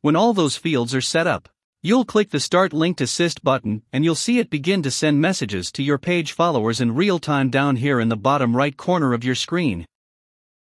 when all those fields are set up. You'll click the Start Linked Assist button and you'll see it begin to send messages to your page followers in real time down here in the bottom right corner of your screen.